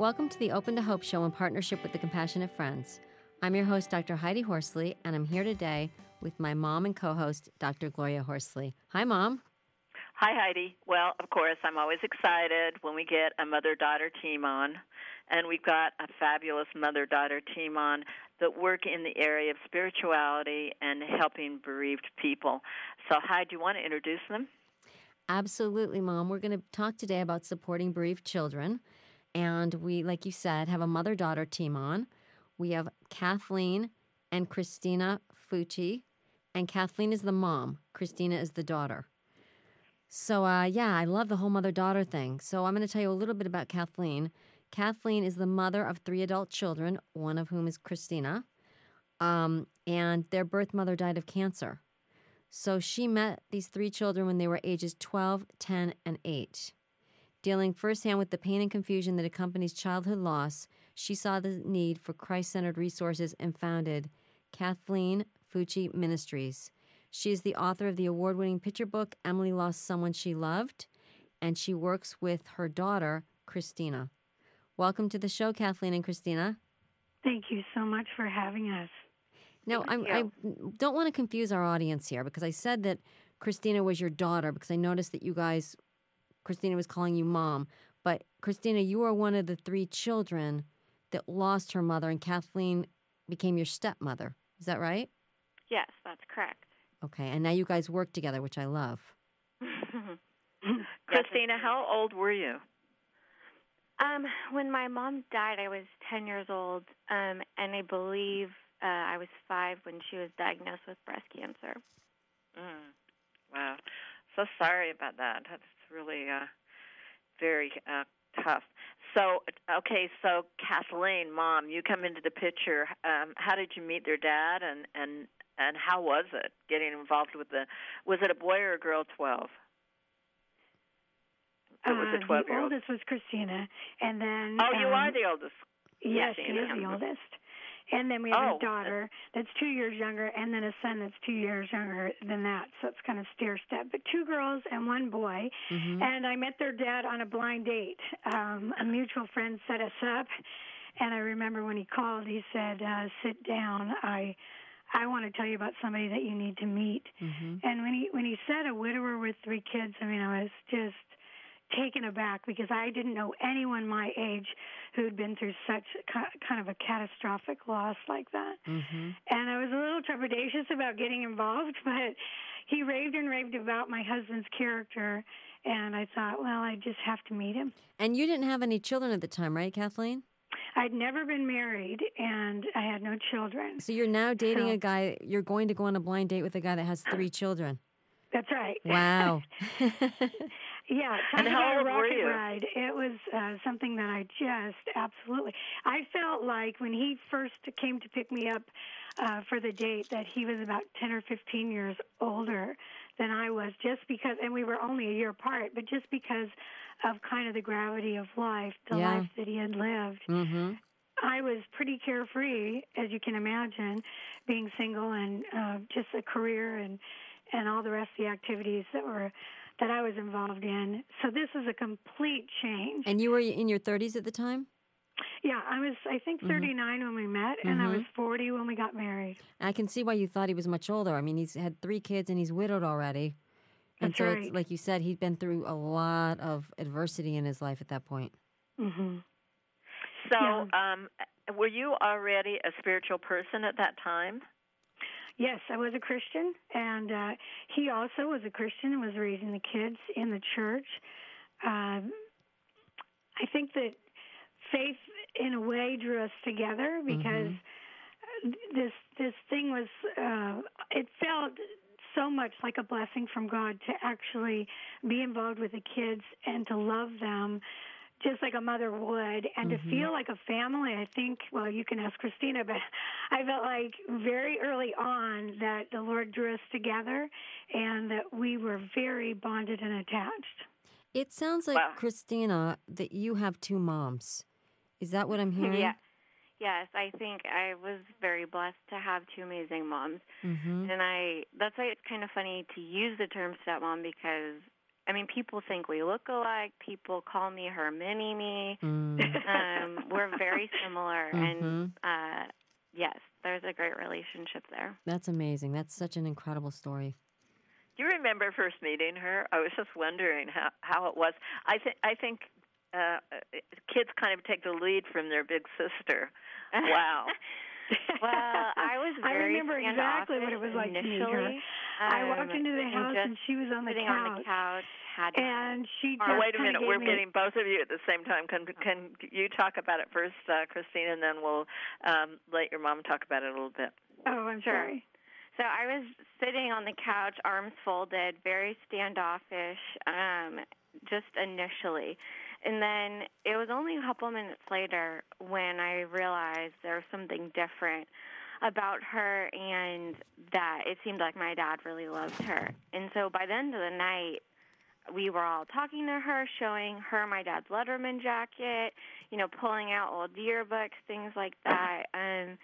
Welcome to the Open to Hope show in partnership with the Compassionate Friends. I'm your host, Dr. Heidi Horsley, and I'm here today with my mom and co host, Dr. Gloria Horsley. Hi, Mom. Hi, Heidi. Well, of course, I'm always excited when we get a mother daughter team on. And we've got a fabulous mother daughter team on that work in the area of spirituality and helping bereaved people. So, Heidi, do you want to introduce them? Absolutely, Mom. We're going to talk today about supporting bereaved children. And we, like you said, have a mother daughter team on. We have Kathleen and Kristina Fucci. And Kathleen is the mom, Kristina is the daughter. So, uh, yeah, I love the whole mother daughter thing. So, I'm going to tell you a little bit about Kathleen. Kathleen is the mother of three adult children, one of whom is Kristina. Um, and their birth mother died of cancer. So she met these three children when they were ages 12, 10, and 8. Dealing firsthand with the pain and confusion that accompanies childhood loss, she saw the need for Christ centered resources and founded Kathleen Fucci Ministries. She is the author of the award winning picture book, Emily Lost Someone She Loved, and she works with her daughter, Kristina. Welcome to the show, Kathleen and Kristina. Thank you so much for having us. Now, i I don't want to confuse our audience here because I said that Kristina was your daughter because I noticed that you guys, Kristina was calling you mom. But Kristina, you are one of the three children that lost her mother, and Kathleen became your stepmother. Is that right? Yes, that's correct. Okay, and now you guys work together, which I love. Kristina, how old were you? Um, when my mom died, I was 10 years old, um, and I believe uh, I was five when she was diagnosed with breast cancer. Mm. Wow. So sorry about that. That's really uh, very uh, tough. So, okay, so Kathleen, mom, you come into the picture. Um, how did you meet their dad, and and and how was it getting involved with the? Was it a boy or a girl? Twelve. It was a twelve. Uh, the oldest was Kristina, and then. Oh, um, you are the oldest. Yes, she is the oldest. And then we have oh. a daughter that's two years younger, and then a son that's two years younger than that. So it's kind of stair step. But two girls and one boy. Mm-hmm. And I met their dad on a blind date. Um, a mutual friend set us up, and I remember when he called, he said, uh, "Sit down. I." I want to tell you about somebody that you need to meet. Mm-hmm. And when he when he said a widower with three kids, I mean, I was just taken aback because I didn't know anyone my age who'd been through such kind of a catastrophic loss like that. Mm-hmm. And I was a little trepidatious about getting involved, but he raved and raved about my husband's character. And I thought, well, I just have to meet him. And you didn't have any children at the time, right, Kathleen? I'd never been married and I had no children. So you're now dating so, a guy, you're going to go on a blind date with a guy that has three children. That's right. Wow. Yeah, and how old were you? Ride. It was uh, something that I just absolutely. I felt like when he first came to pick me up uh, for the date that he was about ten or fifteen years older than I was, just because, and we were only a year apart, but just because of kind of the gravity of life, the yeah. life that he had lived. Mm-hmm. I was pretty carefree, as you can imagine, being single and uh, just a career and and all the rest of the activities that were that I was involved in. So this is a complete change. And you were in your 30s at the time? Yeah, I was I think mm-hmm. 39 mm-hmm. when we met and mm-hmm. I was 40 when we got married. I can see why you thought he was much older. I mean, he's had 3 kids and he's widowed already. And That's so right. it's like you said he'd been through a lot of adversity in his life at that point. Mhm. So, yeah. um were you already a spiritual person at that time? Yes, I was a Christian, and uh, he also was a Christian and was raising the kids in the church. Um, I think that faith, in a way, drew us together because mm-hmm. this this thing was. Uh, it felt so much like a blessing from God to actually be involved with the kids and to love them just like a mother would and mm-hmm. to feel like a family i think well you can ask kristina but i felt like very early on that the lord drew us together and that we were very bonded and attached it sounds like wow. kristina that you have two moms is that what i'm hearing yeah yes i think i was very blessed to have two amazing moms mm-hmm. and i that's why it's kind of funny to use the term stepmom because I mean, people think we look alike. People call me her mini me. Mm. um, we're very similar, mm-hmm. and uh, yes, there's a great relationship there. That's amazing. That's such an incredible story. Do you remember first meeting her? I was just wondering how how it was. I think I think uh, kids kind of take the lead from their big sister. Wow. well, I was I remember exactly what it was like initially. to meet her. Um, I walked into the house and, and she was on the sitting couch. on the couch. Had and she just oh, wait a minute. We're me... getting both of you at the same time. Can can you talk about it first, uh, Christine, and then we'll um, let your mom talk about it a little bit. Oh, I'm sure. sorry. So I was sitting on the couch, arms folded, very standoffish, um, just initially. And then it was only a couple minutes later when I realized there was something different about her and that it seemed like my dad really loved her. And so by the end of the night, we were all talking to her, showing her my dad's Letterman jacket, you know, pulling out old yearbooks, things like that. And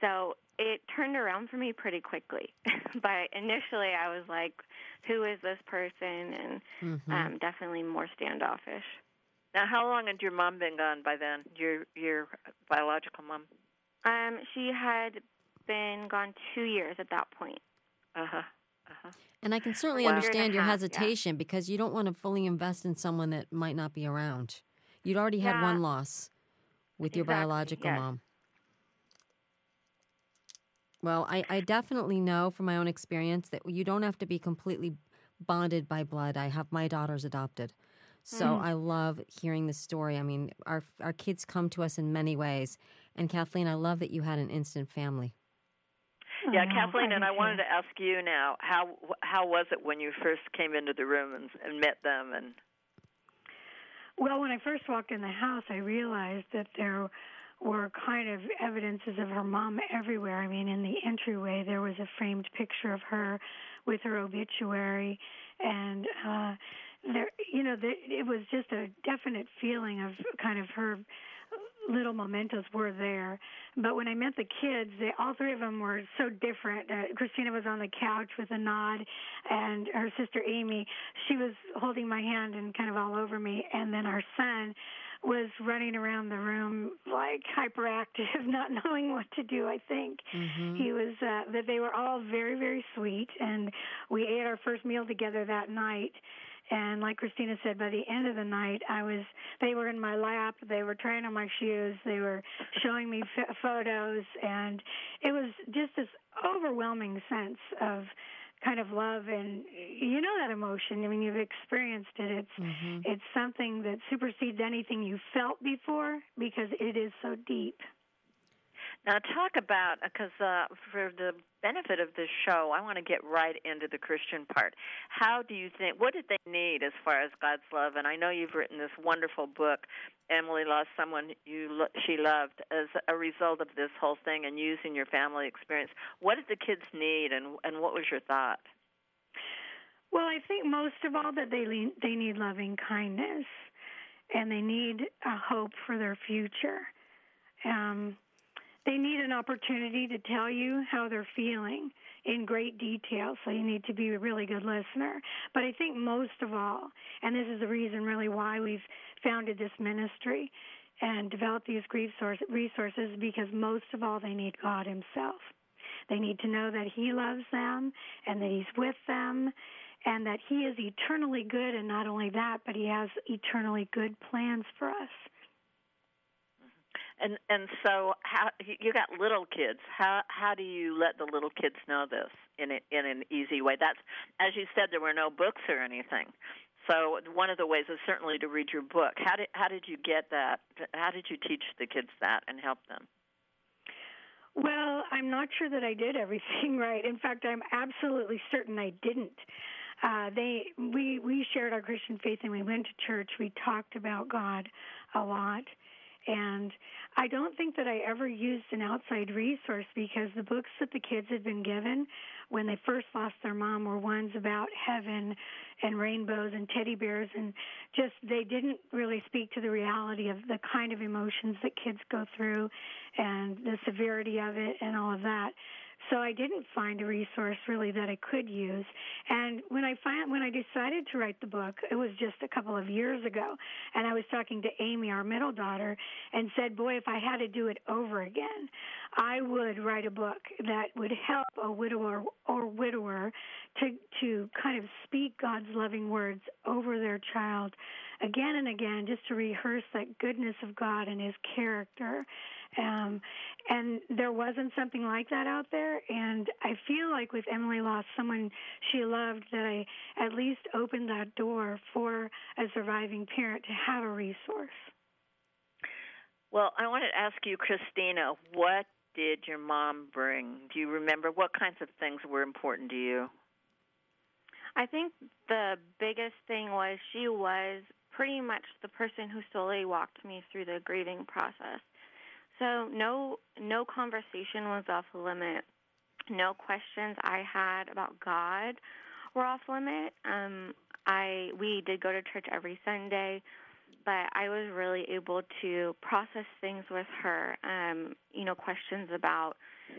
so it turned around for me pretty quickly. but initially, I was like, "Who is this person?" and mm-hmm. um, definitely more standoffish. Now, how long had your mom been gone by then? Your your biological mom? Um, she had been gone two years at that point. Uh huh. Uh-huh. And I can certainly wow. understand your half, hesitation yeah. because you don't want to fully invest in someone that might not be around. You'd already had yeah. one loss with your exactly. biological yes. mom. Well, I, I definitely know from my own experience that you don't have to be completely bonded by blood. I have my daughters adopted. So mm. I love hearing the story. I mean, our our kids come to us in many ways. And Kathleen, I love that you had an instant family. Yeah, oh, Kathleen, and I wanted to ask you now how how was it when you first came into the room and, and met them and well, when I first walked in the house, I realized that there were kind of evidences of her mom everywhere. I mean, in the entryway, there was a framed picture of her with her obituary, and uh, there, you know, the, it was just a definite feeling of kind of her little mementos were there. But when I met the kids, they all three of them were so different. Uh, Kristina was on the couch with a nod, and her sister Amy, she was holding my hand and kind of all over me. And then our son was running around the room like hyperactive, not knowing what to do. I think mm-hmm. he was. Uh, that they were all very, very sweet, and we ate our first meal together that night and like Kristina said, by the end of the night, I was. They were in my lap. They were trying on my shoes. They were showing me f- photos, and it was just this overwhelming sense of kind of love and you know that emotion i mean you've experienced it it's mm-hmm. it's something that supersedes anything you felt before because it is so deep now, talk about because uh, for the benefit of this show, I want to get right into the Christian part. How do you think? What did they need as far as God's love? And I know you've written this wonderful book. Emily lost someone you lo- she loved as a result of this whole thing and using your family experience. What did the kids need, and and what was your thought? Well, I think most of all that they le- they need loving kindness, and they need a hope for their future. Um, they need an opportunity to tell you how they're feeling in great detail, so you need to be a really good listener. But I think most of all, and this is the reason really why we've founded this ministry and developed these grief resources, because most of all, they need God Himself. They need to know that He loves them and that He's with them and that He is eternally good, and not only that, but He has eternally good plans for us. And and so how you got little kids. How how do you let the little kids know this in a, in an easy way? That's as you said there were no books or anything. So one of the ways is certainly to read your book. How did how did you get that? How did you teach the kids that and help them? Well, I'm not sure that I did everything right. In fact, I'm absolutely certain I didn't. Uh, they we we shared our Christian faith and we went to church. We talked about God a lot, and I don't think that I ever used an outside resource because the books that the kids had been given when they first lost their mom were ones about heaven and rainbows and teddy bears and just they didn't really speak to the reality of the kind of emotions that kids go through and the severity of it and all of that. So I didn't find a resource really that I could use. And when I find when I decided to write the book, it was just a couple of years ago, and I was talking to Amy, our middle daughter, and said, "Boy, if I had to do it over again, I would write a book that would help a widower or widower to to kind of speak God's loving words over their child again and again, just to rehearse that goodness of God and His character um, and there wasn't something like that out there. And I feel like with Emily lost someone she loved, that I at least opened that door for a surviving parent to have a resource. Well, I wanted to ask you, Kristina, what did your mom bring? Do you remember what kinds of things were important to you? I think the biggest thing was she was pretty much the person who solely walked me through the grieving process. So no no conversation was off the limit. No questions I had about God were off limit. Um, I we did go to church every Sunday, but I was really able to process things with her. Um, you know, questions about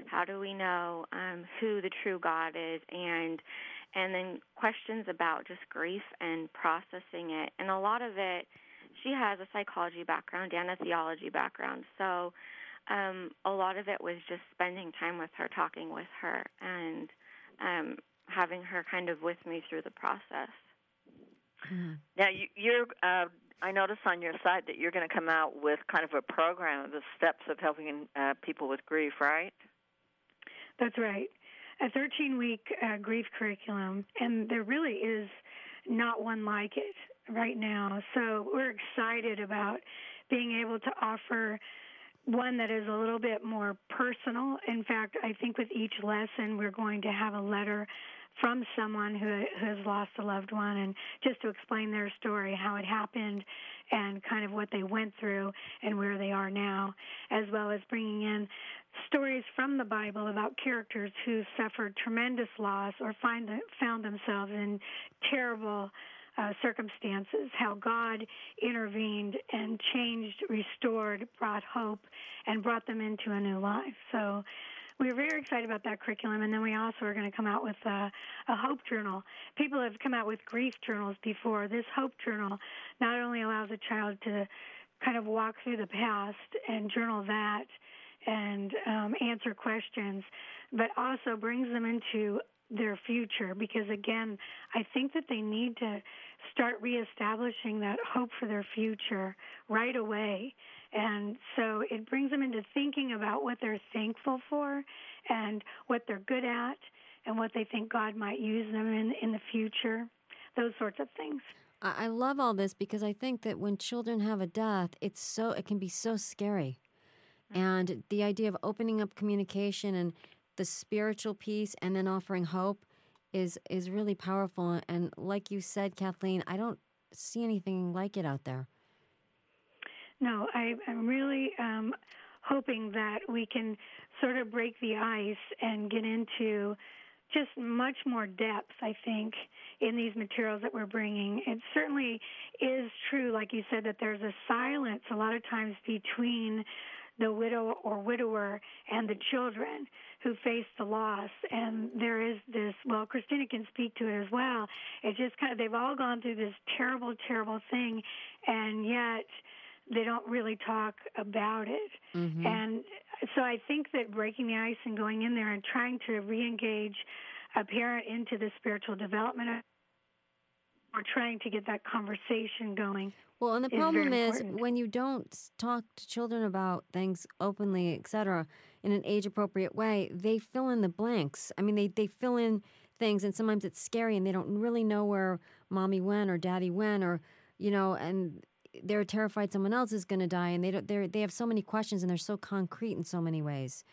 how do we know um, who the true God is, and and then questions about just grief and processing it. And a lot of it she has a psychology background and a theology background. So um, a lot of it was just spending time with her, talking with her, and um, having her kind of with me through the process. Mm-hmm. Now, you, you're. Uh, I noticed on your site that you're going to come out with kind of a program of the steps of helping uh, people with grief, right? That's right. A 13 week uh, grief curriculum, and there really is not one like it right now. So we're excited about being able to offer one that is a little bit more personal. In fact, I think with each lesson, we're going to have a letter from someone who, has lost a loved one and just to explain their story, how it happened, and kind of what they went through and where they are now, as well as bringing in stories from the Bible about characters who suffered tremendous loss or find found themselves in terrible uh, circumstances, how God intervened and changed, restored, brought hope, and brought them into a new life. So we are very excited about that curriculum, and then we also are going to come out with a, a, hope journal. People have come out with grief journals before. This hope journal not only allows a child to kind of walk through the past and journal that and um, answer questions, but also brings them into their future because again i think that they need to start reestablishing that hope for their future right away. And so it brings them into thinking about what they're thankful for and what they're good at and what they think god might use them in in the future those sorts of things. I love all this because i think that when children have a death it's so it can be so scary. Mm-hmm. and the idea of opening up communication and the spiritual piece and then offering hope is is really powerful and like you said Kathleen I don't see anything like it out there. No, I, am really um, hoping that we can sort of break the ice and get into just much more depth, I think, in these materials that we're bringing. It certainly is true, like you said, that there's a silence a lot of times between the widow or widower and the children who face the loss. And there is this, well, Kristina can speak to it as well. It's just kind of, they've all gone through this terrible, terrible thing, and yet they don't really talk about it. Mm-hmm. And so I think that breaking the ice and going in there and trying to re engage a parent into the spiritual development or trying to get that conversation going. Well, and the problem is when you don't talk to children about things openly, etc., in an age appropriate way, they fill in the blanks. I mean, they, they fill in things, and sometimes it's scary, and they don't really know where mommy went or daddy went, or, you know, and they're terrified someone else is going to die, and they don't, they they have so many questions, and they're so concrete in so many ways.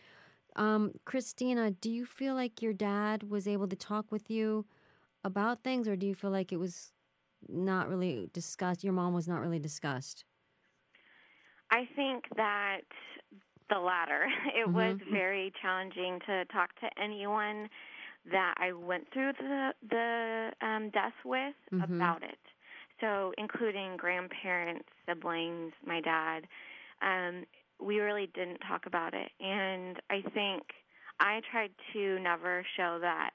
Um, Kristina, do you feel like your dad was able to talk with you about things, or do you feel like it was not really discussed? Your mom was not really discussed. I think that the latter. It mm-hmm. was very challenging to talk to anyone that I went through the the um, death with mm-hmm. about it. So, including grandparents, siblings, my dad. Um, we really didn't talk about it, and I think I tried to never show that.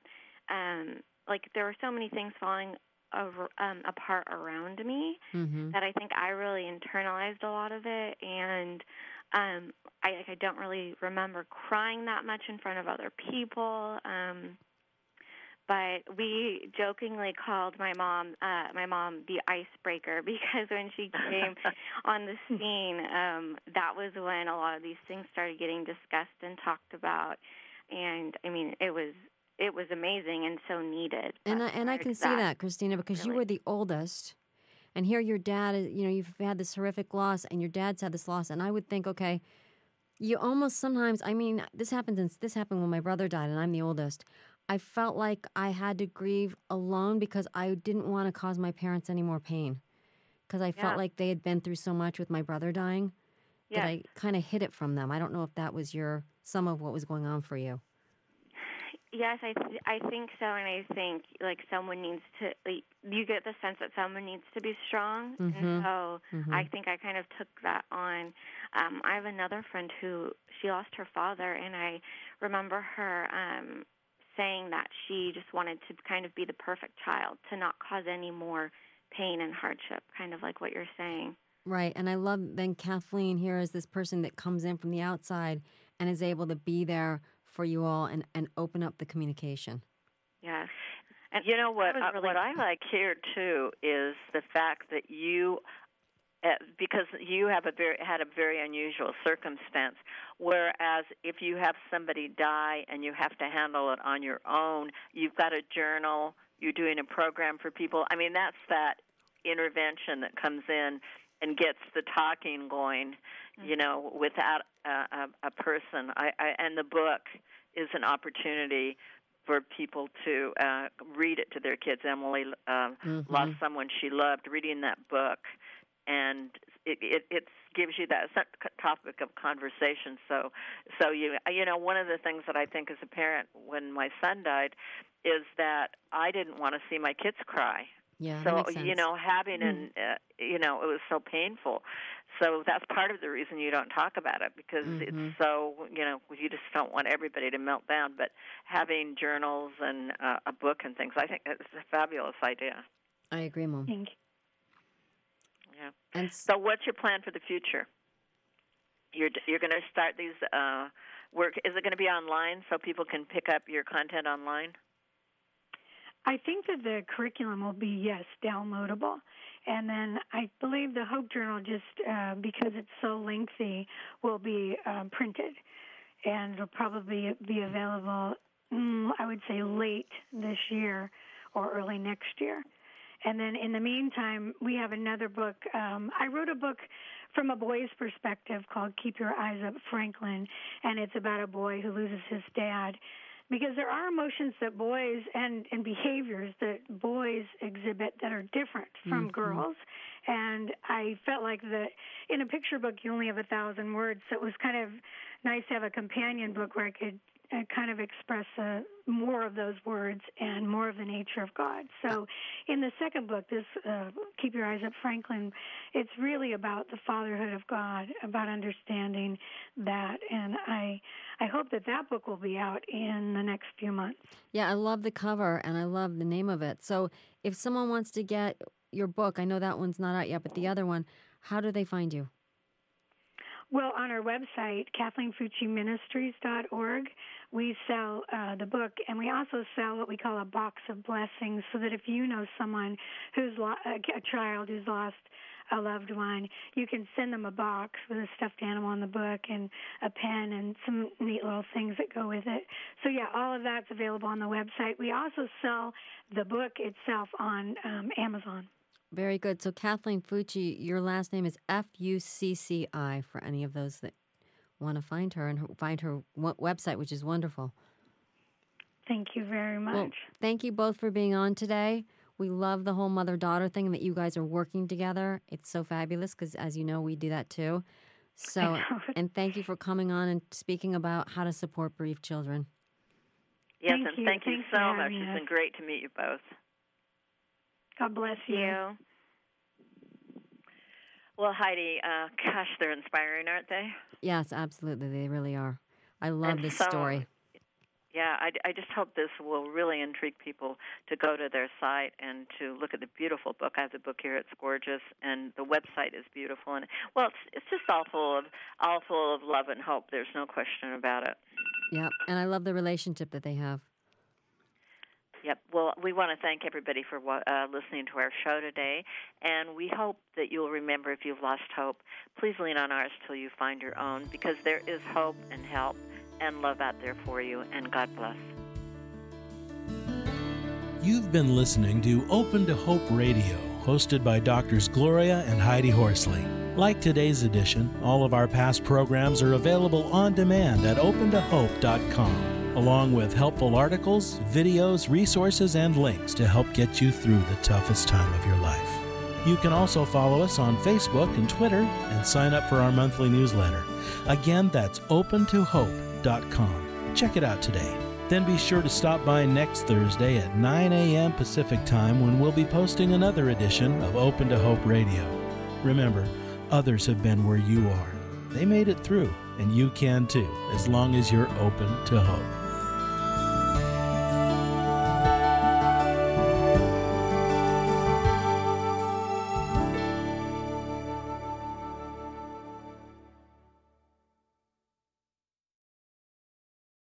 Um, like there were so many things falling over, um, apart around me mm-hmm. that I think I really internalized a lot of it, and um, I, I don't really remember crying that much in front of other people. Um, but we jokingly called my mom uh my mom the icebreaker because when she came on the scene um that was when a lot of these things started getting discussed and talked about and i mean it was it was amazing and so needed and I, and I can see that kristina because really. you were the oldest and here your dad is. you know you've had this horrific loss and your dad's had this loss and i would think okay you almost sometimes i mean this happened since this happened when my brother died and i'm the oldest I felt like I had to grieve alone because I didn't want to cause my parents any more pain. Because I felt like they had been through so much with my brother dying yes. that I kind of hid it from them. I don't know if that was your some of what was going on for you. Yes, I th- I think so, and I think like someone needs to. Like, you get the sense that someone needs to be strong, mm-hmm. and so mm-hmm. I think I kind of took that on. Um, I have another friend who she lost her father, and I remember her um, saying that she just wanted to kind of be the perfect child, to not cause any more pain and hardship, kind of like what you're saying. Right. And I love then Kathleen here is this person that comes in from the outside and is able to be there for you all and, and open up the communication. Yes. And you know what? Really what I like here too is the fact that you uh, because you have a very had a very unusual circumstance whereas if you have somebody die and you have to handle it on your own you've got a journal you're doing a program for people i mean that's that intervention that comes in and gets the talking going mm-hmm. you know without a, a, a person I, I and the book is an opportunity for people to uh, read it to their kids. Emily uh, mm-hmm. lost someone she loved. Reading that book and it, it it gives you that topic of conversation. So so you you know one of the things that I think as a parent when my son died is that I didn't want to see my kids cry. Yeah, so you know having mm. an uh, you know it was so painful. So that's part of the reason you don't talk about it because mm-hmm. it's so you know you just don't want everybody to melt down. But having journals and uh, a book and things, I think it's a fabulous idea. I agree, Mom. Thank you. Yeah. And so, what's your plan for the future? You're you're going to start these uh, work. Is it going to be online so people can pick up your content online? I think that the curriculum will be yes downloadable, and then I believe the Hope Journal just uh, because it's so lengthy will be um, printed, and it'll probably be available. Mm, I would say late this year or early next year. And then in the meantime, we have another book. Um, I wrote a book from a boy's perspective called Keep Your Eyes Up Franklin, and it's about a boy who loses his dad. Because there are emotions that boys and, and behaviors that boys exhibit that are different from mm-hmm. girls. And I felt like that in a picture book, you only have a thousand words, so it was kind of nice to have a companion book where I could uh, kind of express uh, more of those words and more of the nature of God. So, in the second book, this uh, "Keep Your Eyes Up, Franklin," it's really about the fatherhood of God, about understanding that, and I I hope that that book will be out in the next few months. Yeah, I love the cover and I love the name of it. So, if someone wants to get your book, I know that one's not out yet, but the other one, how do they find you? Well, on our website, KathleenFucciMinistries.org, we sell uh, the book, and we also sell what we call a box of blessings, so that if you know someone who's lo- a child who's lost a loved one, you can send them a box with a stuffed animal in the book and a pen and some neat little things that go with it. So yeah, all of that's available on the website. We also sell the book itself on um, Amazon. Very good. So Kathleen Fucci, your last name is F U C C I for any of those that want to find her and find her website, which is wonderful. Thank you very much. Well, thank you both for being on today. We love the whole mother daughter thing and that you guys are working together. It's so fabulous because, as you know, we do that too. So, and thank you for coming on and speaking about how to support bereaved children. Yes, thank and you. thank you so much. It's been great to meet you both. God bless you. Well, Heidi, uh, gosh, they're inspiring, aren't they? Yes, absolutely. They really are. I love and this so, story. yeah, I, I just hope this will really intrigue people to go to their site and to look at the beautiful book. I have the book here; it's gorgeous, and the website is beautiful. And well, it's it's just all full of all full of love and hope. There's no question about it. Yeah, and I love the relationship that they have. Yep. Well, we want to thank everybody for uh, listening to our show today, and we hope that you'll remember if you've lost hope, please lean on ours till you find your own, because there is hope and help and love out there for you, and God bless. You've been listening to Open to Hope Radio, hosted by Doctors Gloria and Heidi Horsley. Like today's edition, all of our past programs are available on demand at opentohope.com, along with helpful articles, videos, resources, and links to help get you through the toughest time of your life. You can also follow us on Facebook and Twitter and sign up for our monthly newsletter. Again, that's opentohope.com Check it out today. Then be sure to stop by next Thursday at 9 a.m. Pacific Time when we'll be posting another edition of Open to Hope Radio. Remember, others have been where you are. They made it through, and you can too, as long as you're open to hope.